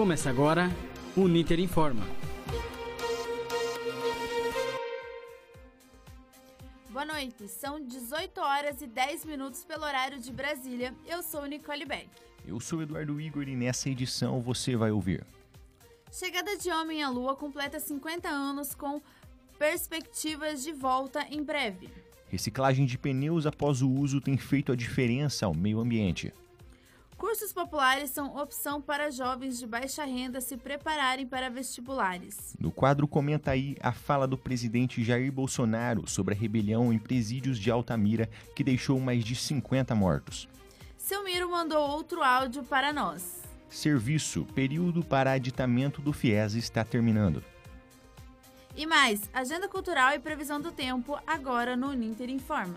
Começa agora o Ninter Informa. Boa noite, são 18 horas e 10 minutos pelo horário de Brasília. Eu sou Nicole Beck. Eu sou Eduardo Igor e nessa edição você vai ouvir. Chegada de Homem à Lua completa 50 anos com perspectivas de volta em breve. Reciclagem de pneus após o uso tem feito a diferença ao meio ambiente. Cursos populares são opção para jovens de baixa renda se prepararem para vestibulares. No quadro Comenta aí a fala do presidente Jair Bolsonaro sobre a rebelião em presídios de Altamira que deixou mais de 50 mortos. Seu Miro mandou outro áudio para nós. Serviço, período para aditamento do FIES está terminando. E mais, agenda cultural e previsão do tempo agora no Ninter Informa.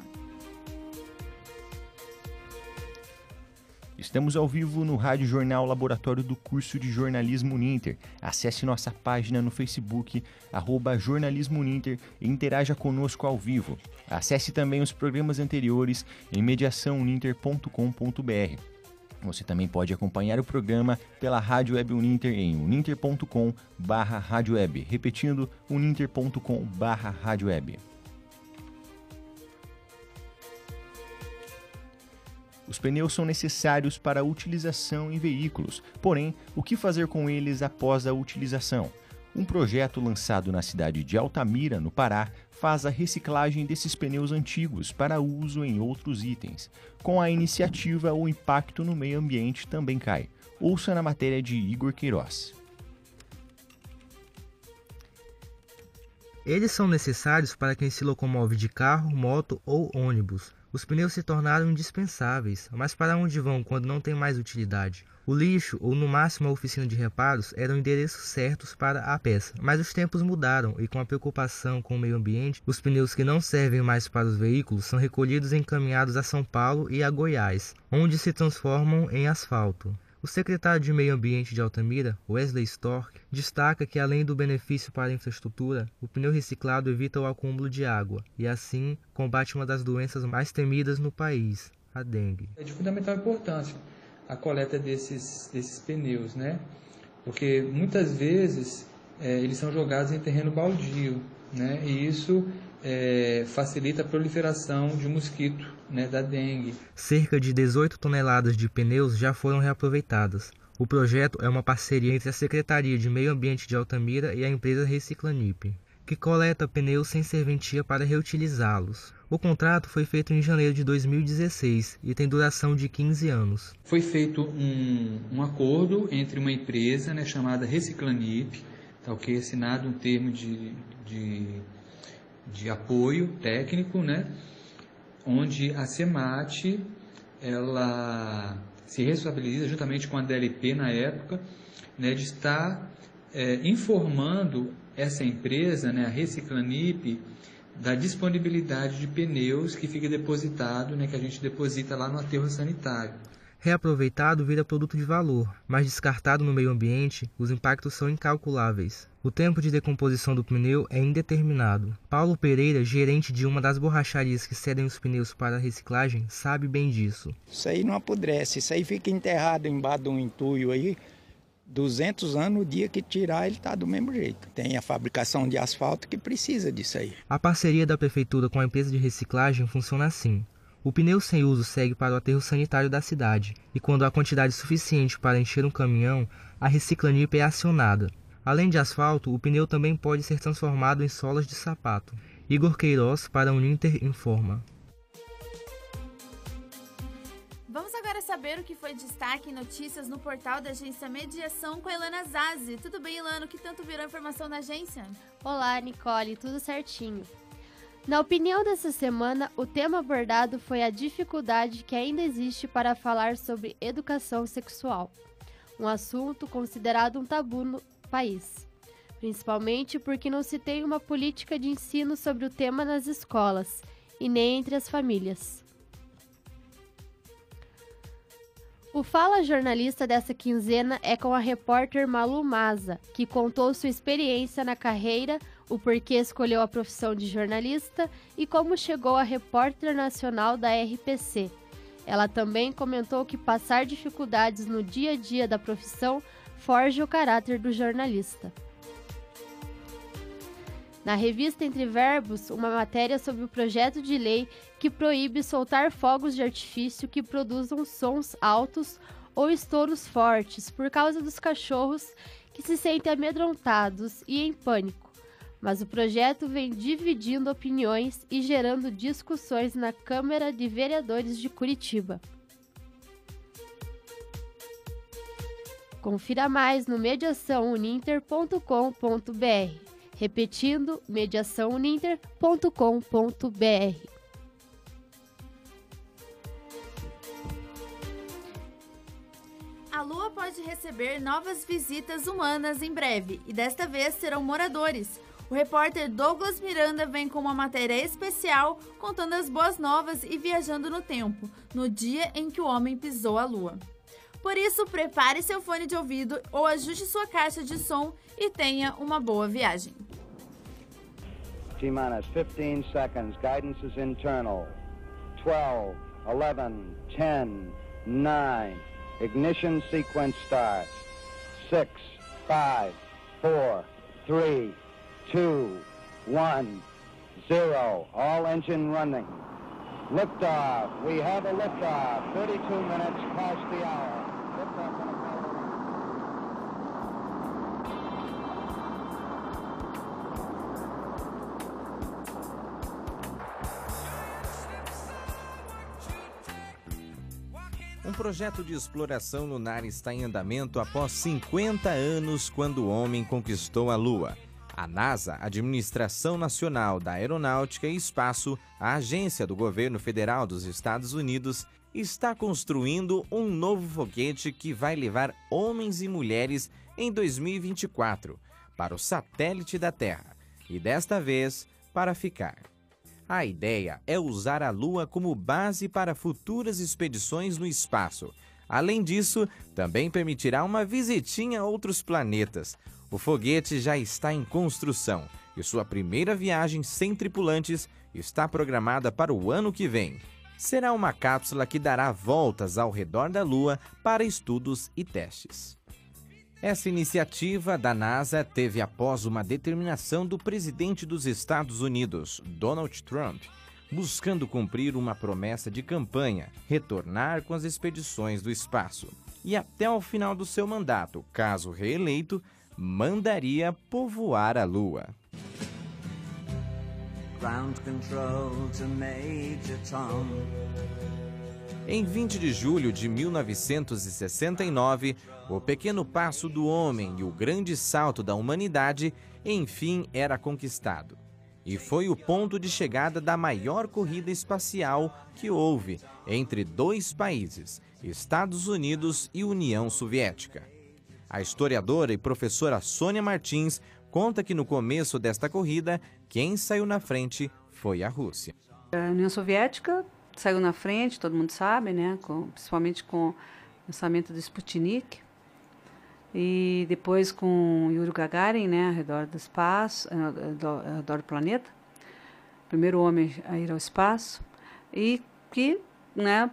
Estamos ao vivo no Rádio Jornal Laboratório do Curso de Jornalismo Ninter. Acesse nossa página no Facebook, arroba Jornalismo Ninter e interaja conosco ao vivo. Acesse também os programas anteriores em mediaçãouninter.com.br. Você também pode acompanhar o programa pela Rádio Web Uninter em uninter.com Repetindo, uninter.com Os pneus são necessários para a utilização em veículos, porém, o que fazer com eles após a utilização? Um projeto lançado na cidade de Altamira, no Pará, faz a reciclagem desses pneus antigos para uso em outros itens. Com a iniciativa, o impacto no meio ambiente também cai. Ouça na matéria de Igor Queiroz. Eles são necessários para quem se locomove de carro, moto ou ônibus. Os pneus se tornaram indispensáveis, mas para onde vão quando não tem mais utilidade? O lixo, ou no máximo a oficina de reparos, eram endereços certos para a peça, mas os tempos mudaram e com a preocupação com o meio ambiente, os pneus que não servem mais para os veículos são recolhidos e encaminhados a São Paulo e a Goiás, onde se transformam em asfalto. O secretário de Meio Ambiente de Altamira, Wesley Stork, destaca que além do benefício para a infraestrutura, o pneu reciclado evita o acúmulo de água e assim combate uma das doenças mais temidas no país, a dengue. É de fundamental importância a coleta desses, desses pneus, né? Porque muitas vezes é, eles são jogados em terreno baldio, né? E isso é, facilita a proliferação de mosquito, né, da dengue. Cerca de 18 toneladas de pneus já foram reaproveitadas. O projeto é uma parceria entre a Secretaria de Meio Ambiente de Altamira e a empresa Reciclanip, que coleta pneus sem serventia para reutilizá-los. O contrato foi feito em janeiro de 2016 e tem duração de 15 anos. Foi feito um, um acordo entre uma empresa né, chamada Reciclanip, tá, okay, assinado um termo de, de de apoio técnico, né? onde a CEMAT ela se responsabiliza juntamente com a DLP na época né, de estar é, informando essa empresa, né, a Reciclanip, da disponibilidade de pneus que fica depositado, né, que a gente deposita lá no aterro sanitário. Reaproveitado vira produto de valor, mas descartado no meio ambiente, os impactos são incalculáveis. O tempo de decomposição do pneu é indeterminado. Paulo Pereira, gerente de uma das borracharias que cedem os pneus para a reciclagem, sabe bem disso. Isso aí não apodrece, isso aí fica enterrado embaixo de um entulho aí. 200 anos, o dia que tirar, ele está do mesmo jeito. Tem a fabricação de asfalto que precisa disso aí. A parceria da prefeitura com a empresa de reciclagem funciona assim. O pneu sem uso segue para o aterro sanitário da cidade, e quando há quantidade suficiente para encher um caminhão, a reciclanip é acionada. Além de asfalto, o pneu também pode ser transformado em solas de sapato. Igor Queiroz para o Uninter informa. Vamos agora saber o que foi destaque em notícias no portal da agência Mediação com a Ilana Zazi. Tudo bem, Ilana? O que tanto virou informação na agência? Olá, Nicole, tudo certinho. Na opinião dessa semana, o tema abordado foi a dificuldade que ainda existe para falar sobre educação sexual, um assunto considerado um tabu no país, principalmente porque não se tem uma política de ensino sobre o tema nas escolas e nem entre as famílias. O Fala Jornalista dessa quinzena é com a repórter Malu Maza, que contou sua experiência na carreira o porquê escolheu a profissão de jornalista e como chegou a repórter nacional da RPC. Ela também comentou que passar dificuldades no dia a dia da profissão forge o caráter do jornalista. Na revista Entre Verbos, uma matéria sobre o projeto de lei que proíbe soltar fogos de artifício que produzam sons altos ou estouros fortes por causa dos cachorros que se sentem amedrontados e em pânico. Mas o projeto vem dividindo opiniões e gerando discussões na Câmara de Vereadores de Curitiba. Confira mais no mediaçãouninter.com.br. Repetindo, mediaçãouninter.com.br. A Lua pode receber novas visitas humanas em breve e desta vez serão moradores. O repórter Douglas Miranda vem com uma matéria especial contando as boas novas e viajando no tempo, no dia em que o homem pisou a Lua. Por isso, prepare seu fone de ouvido ou ajuste sua caixa de som e tenha uma boa viagem. T-minus 15 seconds. Guidance is internal. 12, 11, 10, 9. Ignition sequence starts. 6, 5, 4, 3, 2, 1, 0. All engine running. Liftoff. We have a liftoff. 32 minutes past the hour. Um projeto de exploração lunar está em andamento após 50 anos, quando o homem conquistou a Lua. A NASA, Administração Nacional da Aeronáutica e Espaço, a agência do governo federal dos Estados Unidos, está construindo um novo foguete que vai levar homens e mulheres em 2024 para o satélite da Terra e desta vez para ficar. A ideia é usar a Lua como base para futuras expedições no espaço. Além disso, também permitirá uma visitinha a outros planetas. O foguete já está em construção e sua primeira viagem sem tripulantes está programada para o ano que vem. Será uma cápsula que dará voltas ao redor da Lua para estudos e testes. Essa iniciativa da NASA teve após uma determinação do presidente dos Estados Unidos, Donald Trump, buscando cumprir uma promessa de campanha, retornar com as expedições do espaço. E até o final do seu mandato, caso reeleito, mandaria povoar a Lua. Em 20 de julho de 1969, o pequeno passo do homem e o grande salto da humanidade enfim era conquistado. E foi o ponto de chegada da maior corrida espacial que houve entre dois países, Estados Unidos e União Soviética. A historiadora e professora Sônia Martins conta que no começo desta corrida, quem saiu na frente foi a Rússia. A União Soviética saiu na frente, todo mundo sabe, né? Com, principalmente com o lançamento do Sputnik. E depois com Yuri Gagarin, né? Ao redor do espaço, ao redor do planeta. Primeiro homem a ir ao espaço. E que, né?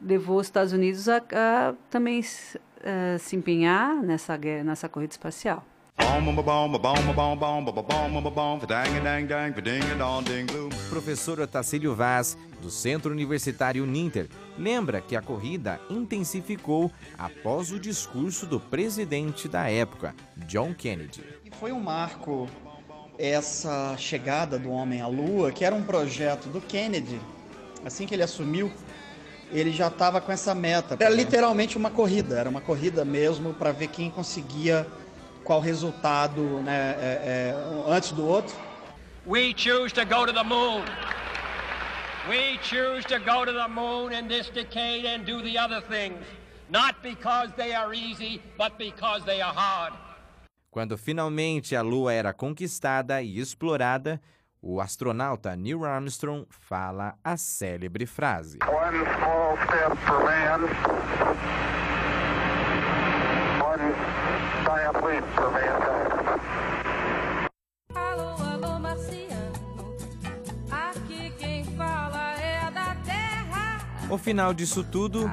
Levou os Estados Unidos a, a também a, se empenhar nessa, nessa corrida espacial. Professor Otacílio Vaz, do Centro Universitário Ninter, lembra que a corrida intensificou após o discurso do presidente da época, John Kennedy. Foi um marco essa chegada do homem à Lua, que era um projeto do Kennedy. Assim que ele assumiu, ele já estava com essa meta. Era literalmente uma corrida, era uma corrida mesmo para ver quem conseguia qual resultado né, é, é, antes do outro. We choose to go to the moon. We choose to go to the moon in this decade and do the other things, not because they are easy, but because they are hard. Quando finalmente a Lua era conquistada e explorada, o astronauta Neil Armstrong fala a célebre frase: One small step for man, one giant leap for mankind. Alô, alô, marciano. Aqui quem fala é da terra. Ao final disso tudo,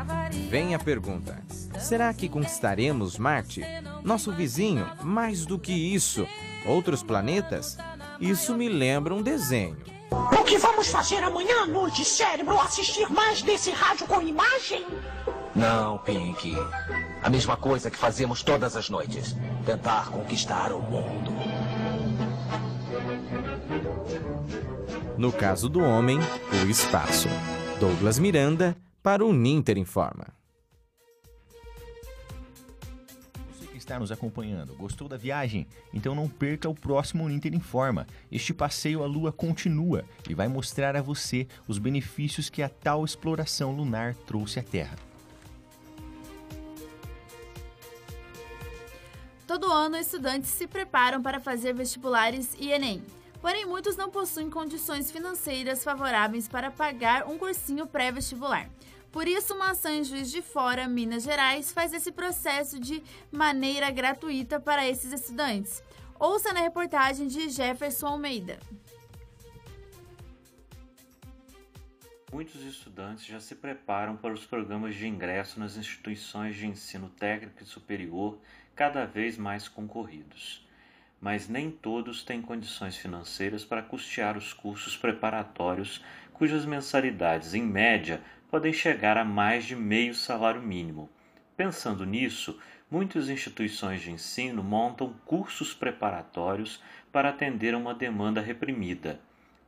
vem a pergunta: será que conquistaremos Marte? Nosso vizinho, mais do que isso, outros planetas? Isso me lembra um desenho. O que vamos fazer amanhã à noite, cérebro? Assistir mais desse rádio com imagem? Não, Pink. A mesma coisa que fazemos todas as noites: tentar conquistar o mundo. No caso do homem, o espaço. Douglas Miranda, para o Ninter Informa. Você que está nos acompanhando, gostou da viagem? Então não perca o próximo Ninter Informa. Este passeio à Lua continua e vai mostrar a você os benefícios que a tal exploração lunar trouxe à Terra. Todo ano, estudantes se preparam para fazer vestibulares e Enem. Porém, muitos não possuem condições financeiras favoráveis para pagar um cursinho pré-vestibular. Por isso, uma ação em Juiz de Fora, Minas Gerais, faz esse processo de maneira gratuita para esses estudantes. Ouça na reportagem de Jefferson Almeida. Muitos estudantes já se preparam para os programas de ingresso nas instituições de ensino técnico e superior cada vez mais concorridos. Mas nem todos têm condições financeiras para custear os cursos preparatórios, cujas mensalidades, em média, podem chegar a mais de meio salário mínimo. Pensando nisso, muitas instituições de ensino montam cursos preparatórios para atender a uma demanda reprimida.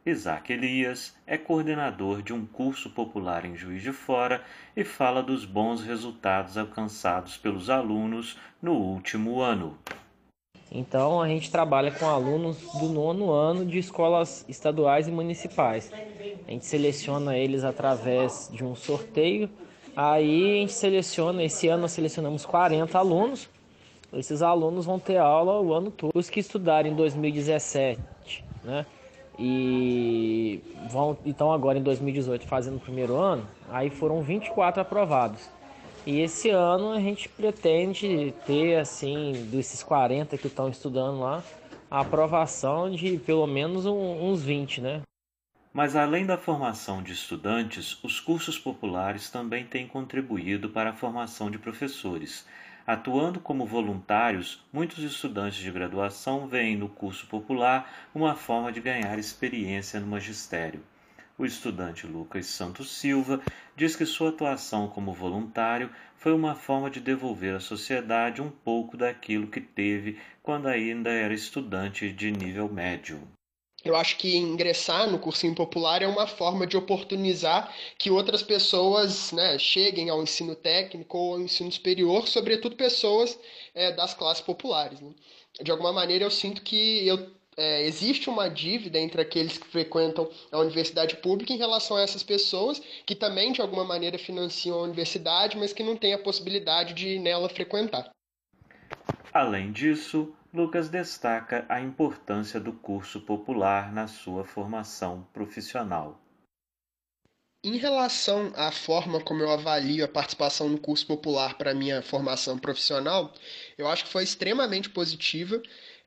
Isaac Elias é coordenador de um curso popular em Juiz de Fora e fala dos bons resultados alcançados pelos alunos no último ano. Então a gente trabalha com alunos do nono ano de escolas estaduais e municipais. A gente seleciona eles através de um sorteio. Aí a gente seleciona, esse ano nós selecionamos 40 alunos. Esses alunos vão ter aula o ano todo. Os que estudaram em 2017, né? E vão então agora em 2018 fazendo o primeiro ano, aí foram 24 aprovados. E esse ano a gente pretende ter, assim, desses 40 que estão estudando lá, a aprovação de pelo menos um, uns 20, né? Mas além da formação de estudantes, os cursos populares também têm contribuído para a formação de professores. Atuando como voluntários, muitos estudantes de graduação veem no curso popular uma forma de ganhar experiência no magistério. O estudante Lucas Santos Silva diz que sua atuação como voluntário foi uma forma de devolver à sociedade um pouco daquilo que teve quando ainda era estudante de nível médio. Eu acho que ingressar no cursinho popular é uma forma de oportunizar que outras pessoas né, cheguem ao ensino técnico ou ao ensino superior, sobretudo pessoas é, das classes populares. Né? De alguma maneira, eu sinto que eu é, existe uma dívida entre aqueles que frequentam a universidade pública em relação a essas pessoas que também de alguma maneira financiam a universidade, mas que não têm a possibilidade de nela frequentar. Além disso, Lucas destaca a importância do curso popular na sua formação profissional. Em relação à forma como eu avalio a participação no curso popular para minha formação profissional, eu acho que foi extremamente positiva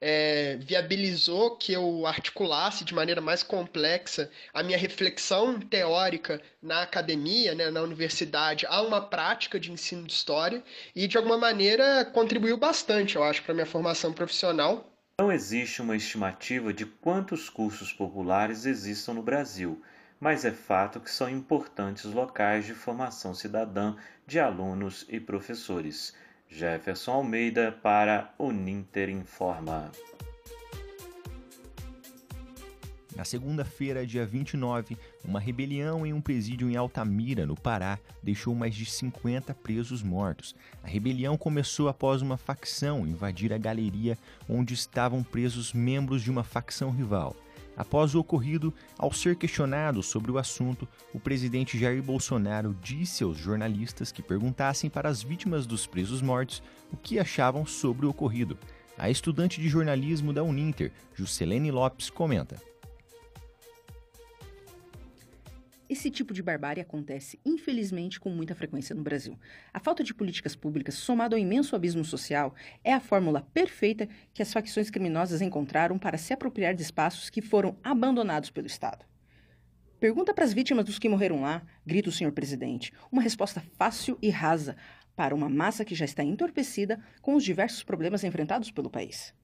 é, viabilizou que eu articulasse de maneira mais complexa a minha reflexão teórica na academia, né, na universidade, a uma prática de ensino de história e, de alguma maneira, contribuiu bastante, eu acho, para a minha formação profissional. Não existe uma estimativa de quantos cursos populares existam no Brasil, mas é fato que são importantes locais de formação cidadã de alunos e professores. Jefferson Almeida para o Ninter Informa. Na segunda-feira, dia 29, uma rebelião em um presídio em Altamira, no Pará, deixou mais de 50 presos mortos. A rebelião começou após uma facção invadir a galeria onde estavam presos membros de uma facção rival. Após o ocorrido, ao ser questionado sobre o assunto, o presidente Jair Bolsonaro disse aos jornalistas que perguntassem para as vítimas dos presos mortos o que achavam sobre o ocorrido. A estudante de jornalismo da Uninter, Juscelene Lopes, comenta. Esse tipo de barbárie acontece, infelizmente, com muita frequência no Brasil. A falta de políticas públicas, somado ao imenso abismo social, é a fórmula perfeita que as facções criminosas encontraram para se apropriar de espaços que foram abandonados pelo Estado. Pergunta para as vítimas dos que morreram lá, grita o senhor presidente. Uma resposta fácil e rasa. para uma massa que já está entorpecida com os diversos problemas enfrentados pelo país.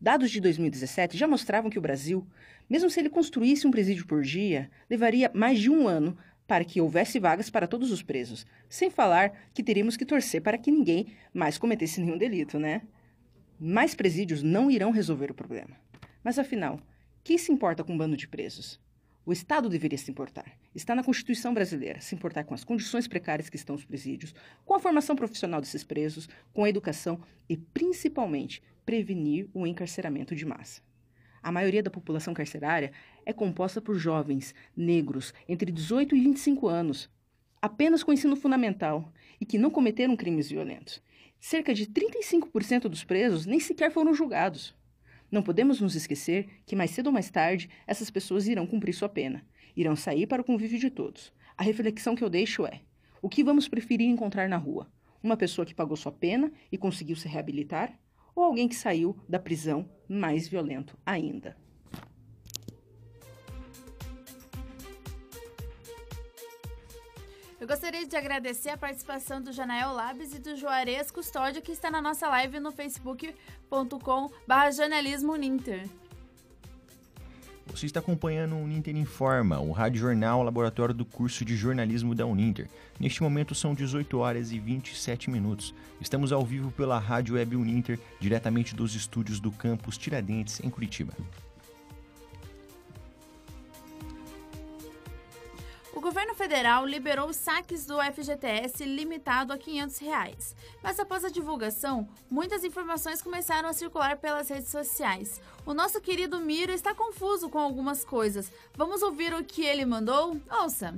Dados de 2017 já mostravam que o Brasil, mesmo se ele construísse um presídio por dia, levaria mais de um ano para que houvesse vagas para todos os presos, sem falar que teríamos que torcer para que ninguém mais cometesse nenhum delito, né? Mais presídios não irão resolver o problema. Mas afinal, quem se importa com um bando de presos? O Estado deveria se importar. Está na Constituição brasileira se importar com as condições precárias que estão os presídios, com a formação profissional desses presos, com a educação e, principalmente, prevenir o encarceramento de massa. A maioria da população carcerária é composta por jovens, negros, entre 18 e 25 anos, apenas com ensino fundamental e que não cometeram crimes violentos. Cerca de 35% dos presos nem sequer foram julgados. Não podemos nos esquecer que mais cedo ou mais tarde essas pessoas irão cumprir sua pena, irão sair para o convívio de todos. A reflexão que eu deixo é: o que vamos preferir encontrar na rua? Uma pessoa que pagou sua pena e conseguiu se reabilitar? Ou alguém que saiu da prisão mais violento ainda? Eu gostaria de agradecer a participação do Janael Labs e do Juarez Custódio, que está na nossa live no facebook.com jornalismo Ninter. Você está acompanhando o Uninter Informa, o Rádio Jornal Laboratório do curso de jornalismo da Uninter. Neste momento são 18 horas e 27 minutos. Estamos ao vivo pela Rádio Web Uninter, diretamente dos estúdios do campus Tiradentes, em Curitiba. Federal liberou saques do FGTS limitado a 500 reais. mas após a divulgação, muitas informações começaram a circular pelas redes sociais. O nosso querido Miro está confuso com algumas coisas. Vamos ouvir o que ele mandou? Ouça!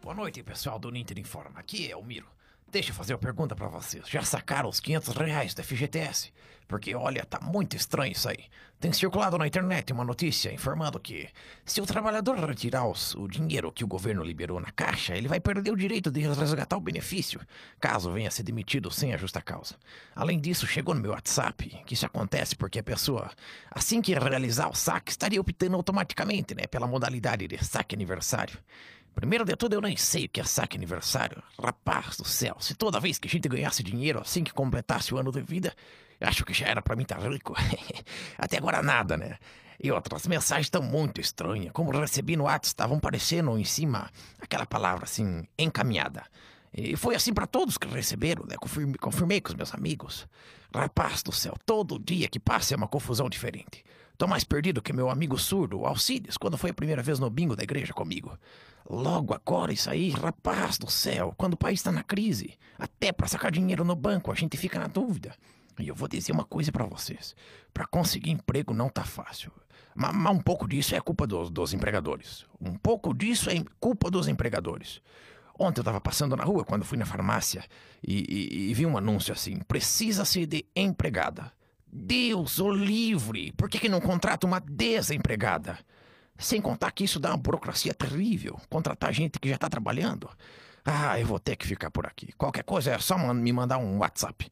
Boa noite, pessoal do Ninter Informa. Aqui é o Miro. Deixa eu fazer uma pergunta para vocês. Já sacaram os 500 reais do FGTS? Porque, olha, tá muito estranho isso aí. Tem circulado na internet uma notícia informando que se o trabalhador retirar os, o dinheiro que o governo liberou na caixa, ele vai perder o direito de resgatar o benefício, caso venha a ser demitido sem a justa causa. Além disso, chegou no meu WhatsApp que isso acontece porque a pessoa, assim que realizar o saque, estaria optando automaticamente, né, pela modalidade de saque aniversário. Primeiro de tudo, eu nem sei o que é saque aniversário. Rapaz do céu, se toda vez que a gente ganhasse dinheiro assim que completasse o ano de vida, acho que já era para mim estar tá rico. Até agora nada, né? E outras mensagens estão muito estranhas. Como recebi no WhatsApp, estavam parecendo em cima aquela palavra assim, encaminhada. E foi assim para todos que receberam, né? Confirmei, confirmei com os meus amigos. Rapaz do céu, todo dia que passa é uma confusão diferente. Tô mais perdido que meu amigo surdo, Alcides, quando foi a primeira vez no bingo da igreja comigo. Logo agora isso aí, rapaz do céu, quando o país está na crise, até para sacar dinheiro no banco a gente fica na dúvida. E eu vou dizer uma coisa para vocês: para conseguir emprego não tá fácil. Mas, mas, um pouco disso é culpa dos, dos empregadores. Um pouco disso é culpa dos empregadores. Ontem eu estava passando na rua quando fui na farmácia e, e, e vi um anúncio assim: precisa-se de empregada. Deus o livre! Por que, que não contrata uma desempregada? Sem contar que isso dá uma burocracia terrível. Contratar gente que já está trabalhando. Ah, eu vou ter que ficar por aqui. Qualquer coisa é só me mandar um WhatsApp.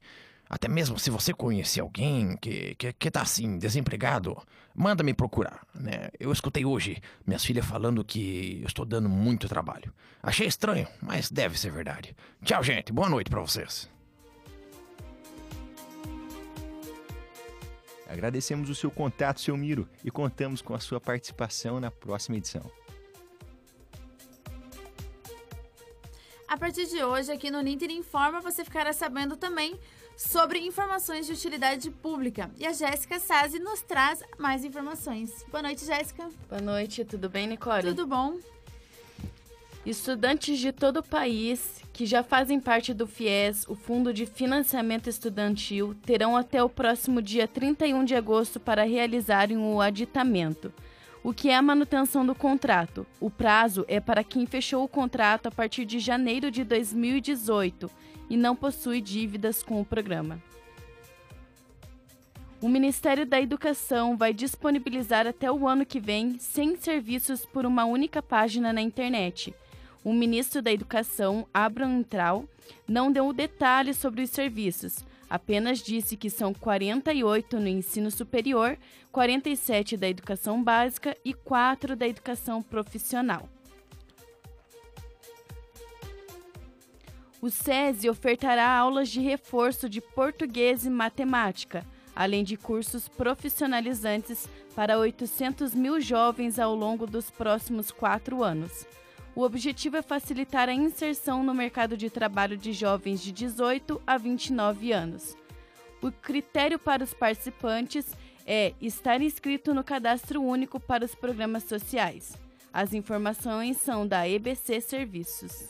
Até mesmo se você conhecer alguém que, que, que tá assim, desempregado, manda me procurar, né? Eu escutei hoje minhas filhas falando que eu estou dando muito trabalho. Achei estranho, mas deve ser verdade. Tchau, gente. Boa noite para vocês. Agradecemos o seu contato, seu Miro, e contamos com a sua participação na próxima edição. A partir de hoje, aqui no Ninter Informa, você ficará sabendo também sobre informações de utilidade pública. E a Jéssica Sazi nos traz mais informações. Boa noite, Jéssica. Boa noite, tudo bem, Nicole? Tudo bom. Estudantes de todo o país que já fazem parte do FIES, o Fundo de Financiamento Estudantil, terão até o próximo dia 31 de agosto para realizarem o aditamento. O que é a manutenção do contrato? O prazo é para quem fechou o contrato a partir de janeiro de 2018 e não possui dívidas com o programa. O Ministério da Educação vai disponibilizar até o ano que vem 100 serviços por uma única página na internet o ministro da Educação, Abraham Trau, não deu detalhes sobre os serviços, apenas disse que são 48 no ensino superior, 47 da educação básica e 4 da educação profissional. O SESI ofertará aulas de reforço de português e matemática, além de cursos profissionalizantes para 800 mil jovens ao longo dos próximos quatro anos. O objetivo é facilitar a inserção no mercado de trabalho de jovens de 18 a 29 anos. O critério para os participantes é estar inscrito no Cadastro Único para os Programas Sociais. As informações são da EBC Serviços.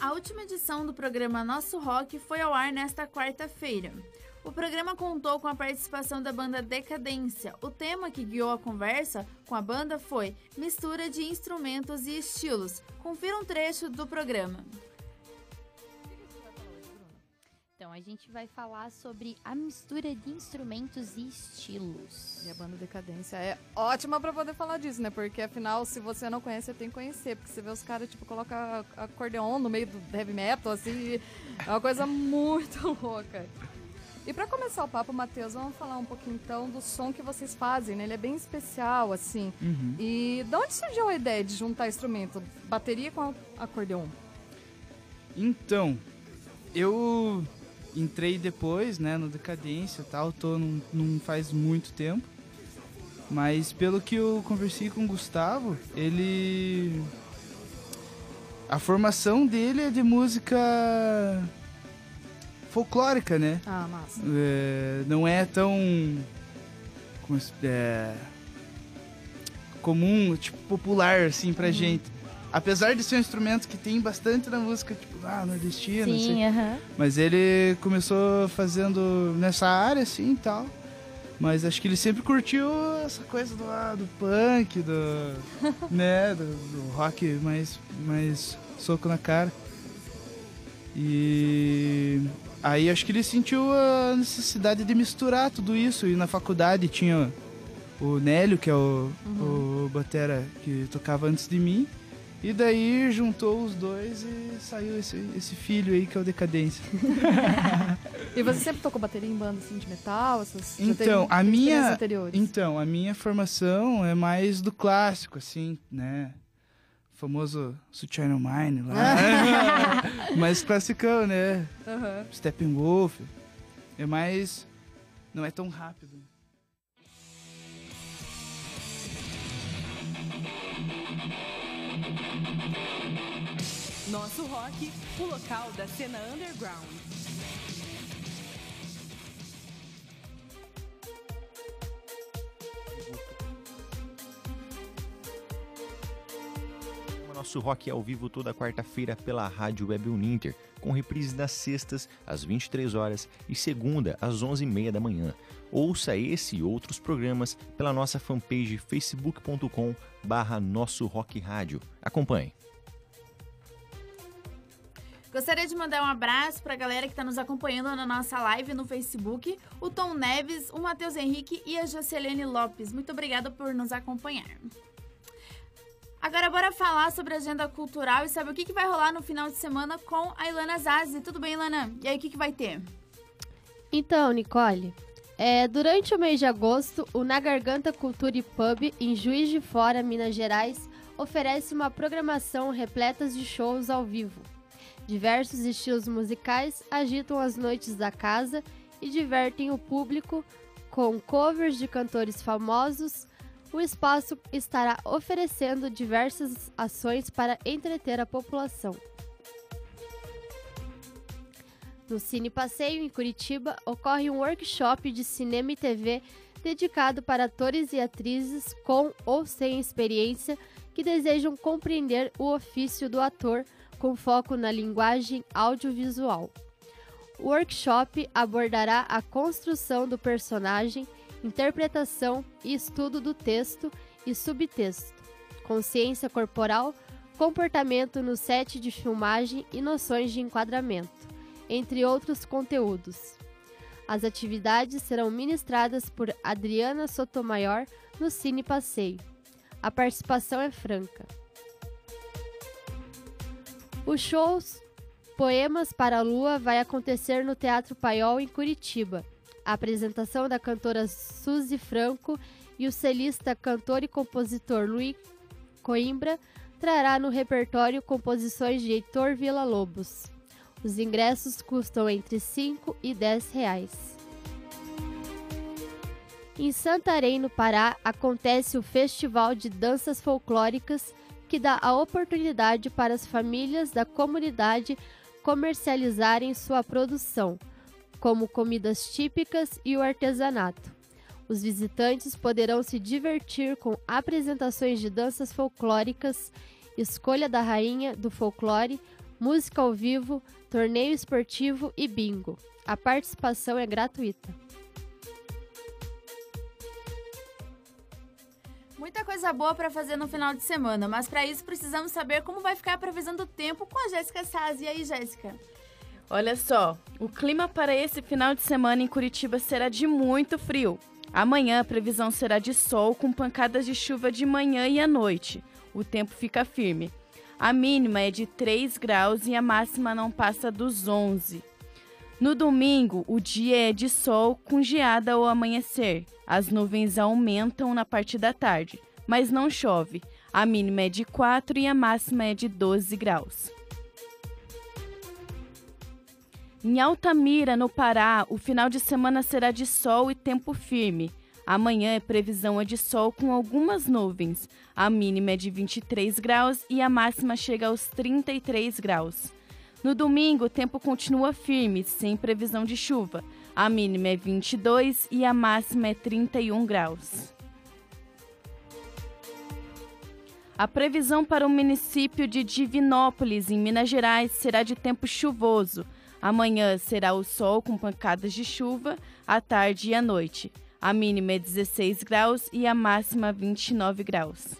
A última edição do programa Nosso Rock foi ao ar nesta quarta-feira. O programa contou com a participação da banda Decadência. O tema que guiou a conversa com a banda foi Mistura de Instrumentos e Estilos. Confira um trecho do programa. Então, a gente vai falar sobre a mistura de instrumentos e estilos. E a banda Decadência é ótima pra poder falar disso, né? Porque afinal, se você não conhece, você tem que conhecer. Porque você vê os caras, tipo, coloca acordeon no meio do heavy metal, assim. É uma coisa muito louca. E pra começar o papo, Matheus, vamos falar um pouquinho então do som que vocês fazem, né? Ele é bem especial, assim. Uhum. E de onde surgiu a ideia de juntar instrumento? Bateria com acordeon? Então, eu entrei depois, né, no Decadência e tal, tô não, não faz muito tempo. Mas pelo que eu conversei com o Gustavo, ele. A formação dele é de música folclórica, né? Ah, massa. É, não é tão. Como é, comum, tipo, popular, assim, pra Uhum. gente. Apesar de ser um instrumento que tem bastante na música, tipo, ah, nordestina, Sim, assim. aham. Mas ele começou fazendo nessa área, assim, e tal. Mas acho que ele sempre curtiu essa coisa do, ah, do punk, do, né, do, do rock mais, mais soco na cara. E aí acho que ele sentiu a necessidade de misturar tudo isso. E na faculdade tinha o Nélio, que é o, o batera que tocava antes de mim. E daí juntou os dois e saiu esse, esse filho aí que é o Decadência. E você sempre tocou bateria em banda assim, de metal? Essas, Então, a minha. anteriores? Então, a minha formação é mais do clássico, assim, né? O famoso Sutiã No Mine lá. mais classicão, né? Aham. Steppenwolf. É mais. Não é tão rápido. Nosso rock, o local da cena underground. Nosso rock ao vivo toda quarta-feira pela Rádio Web Uninter, com reprises nas sextas, às 23 horas e segunda, às 11h30 da manhã. Ouça esse e outros programas pela nossa fanpage facebook.com Nosso Rock Rádio. Acompanhe. Gostaria de mandar um abraço para a galera que está nos acompanhando na nossa live no Facebook, o Tom Neves, o Matheus Henrique e a Jocelene Lopes. Muito obrigada por nos acompanhar. Agora bora falar sobre a agenda cultural e saber o que, que vai rolar no final de semana com a Ilana Zazi. Tudo bem, Ilana? E aí, o que, que vai ter? Então, Nicole, é, durante o mês de agosto, o Na Garganta Cultura e Pub, em Juiz de Fora, Minas Gerais, oferece uma programação repleta de shows ao vivo. Diversos estilos musicais agitam as noites da casa e divertem o público com covers de cantores famosos. O espaço estará oferecendo diversas ações para entreter a população. No Cine Passeio, em Curitiba, ocorre um workshop de cinema e TV dedicado para atores e atrizes com ou sem experiência que desejam compreender o ofício do ator com foco na linguagem audiovisual. O workshop abordará a construção do personagem, interpretação e estudo do texto e subtexto, consciência corporal, comportamento no set de filmagem e noções de enquadramento, entre outros conteúdos. As atividades serão ministradas por Adriana Sotomayor no Cine Passeio. A participação é franca. O show Poemas para a Lua vai acontecer no Teatro Paiol, em Curitiba. A apresentação da cantora Suzy Franco e o celista, cantor e compositor Luiz Coimbra trará no repertório composições de Heitor Villa-Lobos. Os ingressos custam entre 5 e 10 reais. Em Santarém, no Pará, acontece o Festival de Danças Folclóricas, que dá a oportunidade para as famílias da comunidade comercializarem sua produção, como comidas típicas e o artesanato. Os visitantes poderão se divertir com apresentações de danças folclóricas, escolha da rainha do folclore, música ao vivo, torneio esportivo e bingo. A participação é gratuita. Muita coisa boa para fazer no final de semana, mas para isso precisamos saber como vai ficar a previsão do tempo com a Jéssica Saz. E aí, Jéssica? Olha só, o clima para esse final de semana em Curitiba será de muito frio. Amanhã a previsão será de sol com pancadas de chuva de manhã e à noite. O tempo fica firme. A mínima é de 3 graus e a máxima não passa dos 11. No domingo, o dia é de sol com geada ao amanhecer. As nuvens aumentam na parte da tarde, mas não chove. A mínima é de 4 e a máxima é de 12 graus. Em Altamira, no Pará, o final de semana será de sol e tempo firme. Amanhã a previsão é de sol com algumas nuvens. A mínima é de 23 graus e a máxima chega aos 33 graus. No domingo, o tempo continua firme, sem previsão de chuva. A mínima é 22 e a máxima é 31 graus. A previsão para o município de Divinópolis, em Minas Gerais, será de tempo chuvoso. Amanhã será o sol com pancadas de chuva à tarde e à noite. A mínima é 16 graus e a máxima 29 graus.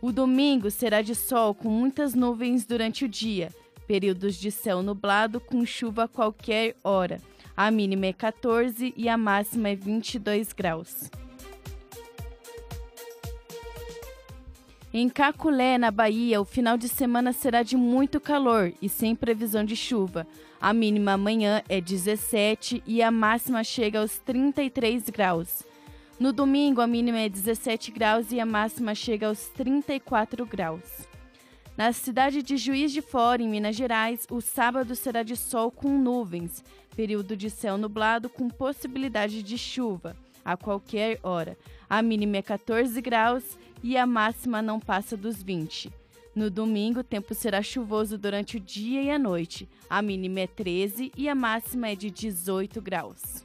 O domingo será de sol com muitas nuvens durante o dia, períodos de céu nublado com chuva a qualquer hora. A mínima é 14 e a máxima é 22 graus. Em Caculé, na Bahia, o final de semana será de muito calor e sem previsão de chuva. A mínima amanhã é 17 e a máxima chega aos 33 graus. No domingo, a mínima é 17 graus e a máxima chega aos 34 graus. Na cidade de Juiz de Fora, em Minas Gerais, o sábado será de sol com nuvens, período de céu nublado com possibilidade de chuva a qualquer hora. A mínima é 14 graus e a máxima não passa dos 20. No domingo, o tempo será chuvoso durante o dia e a noite. A mínima é 13 e a máxima é de 18 graus.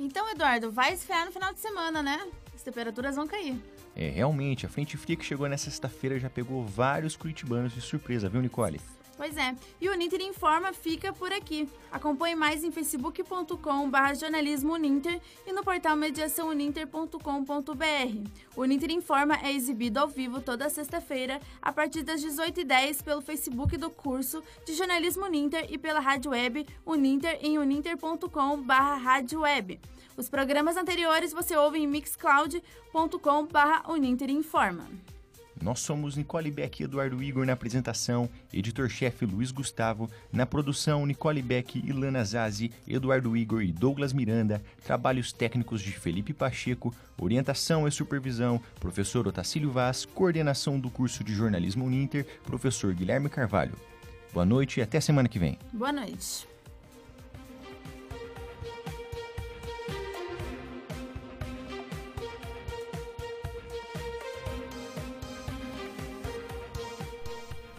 Então, Eduardo, vai esfriar no final de semana, né? As temperaturas vão cair. É, realmente, a frente fria que chegou nessa sexta-feira já pegou vários curitibanos de surpresa, viu, Nicole? Pois é. E o Uninter Informa fica por aqui. Acompanhe mais em facebook.com.br jornalismo Uninter e no portal mediaçãouninter.com.br. O Uninter Informa é exibido ao vivo toda sexta-feira, a partir das 18h10, pelo Facebook do curso de jornalismo Uninter e pela rádio web Uninter em uninter.com.br rádio web. Os programas anteriores você ouve em mixcloud.com.br Uninter Informa. Nós somos Nicole Beck e Eduardo Igor na apresentação, editor-chefe Luiz Gustavo, na produção Nicole Beck, Ilana Zazi, Eduardo Igor e Douglas Miranda, trabalhos técnicos de Felipe Pacheco, orientação e supervisão, professor Otacílio Vaz, coordenação do curso de jornalismo Uninter, professor Guilherme Carvalho. Boa noite e até semana que vem. Boa noite.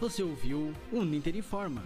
Você ouviu o Ninter Informa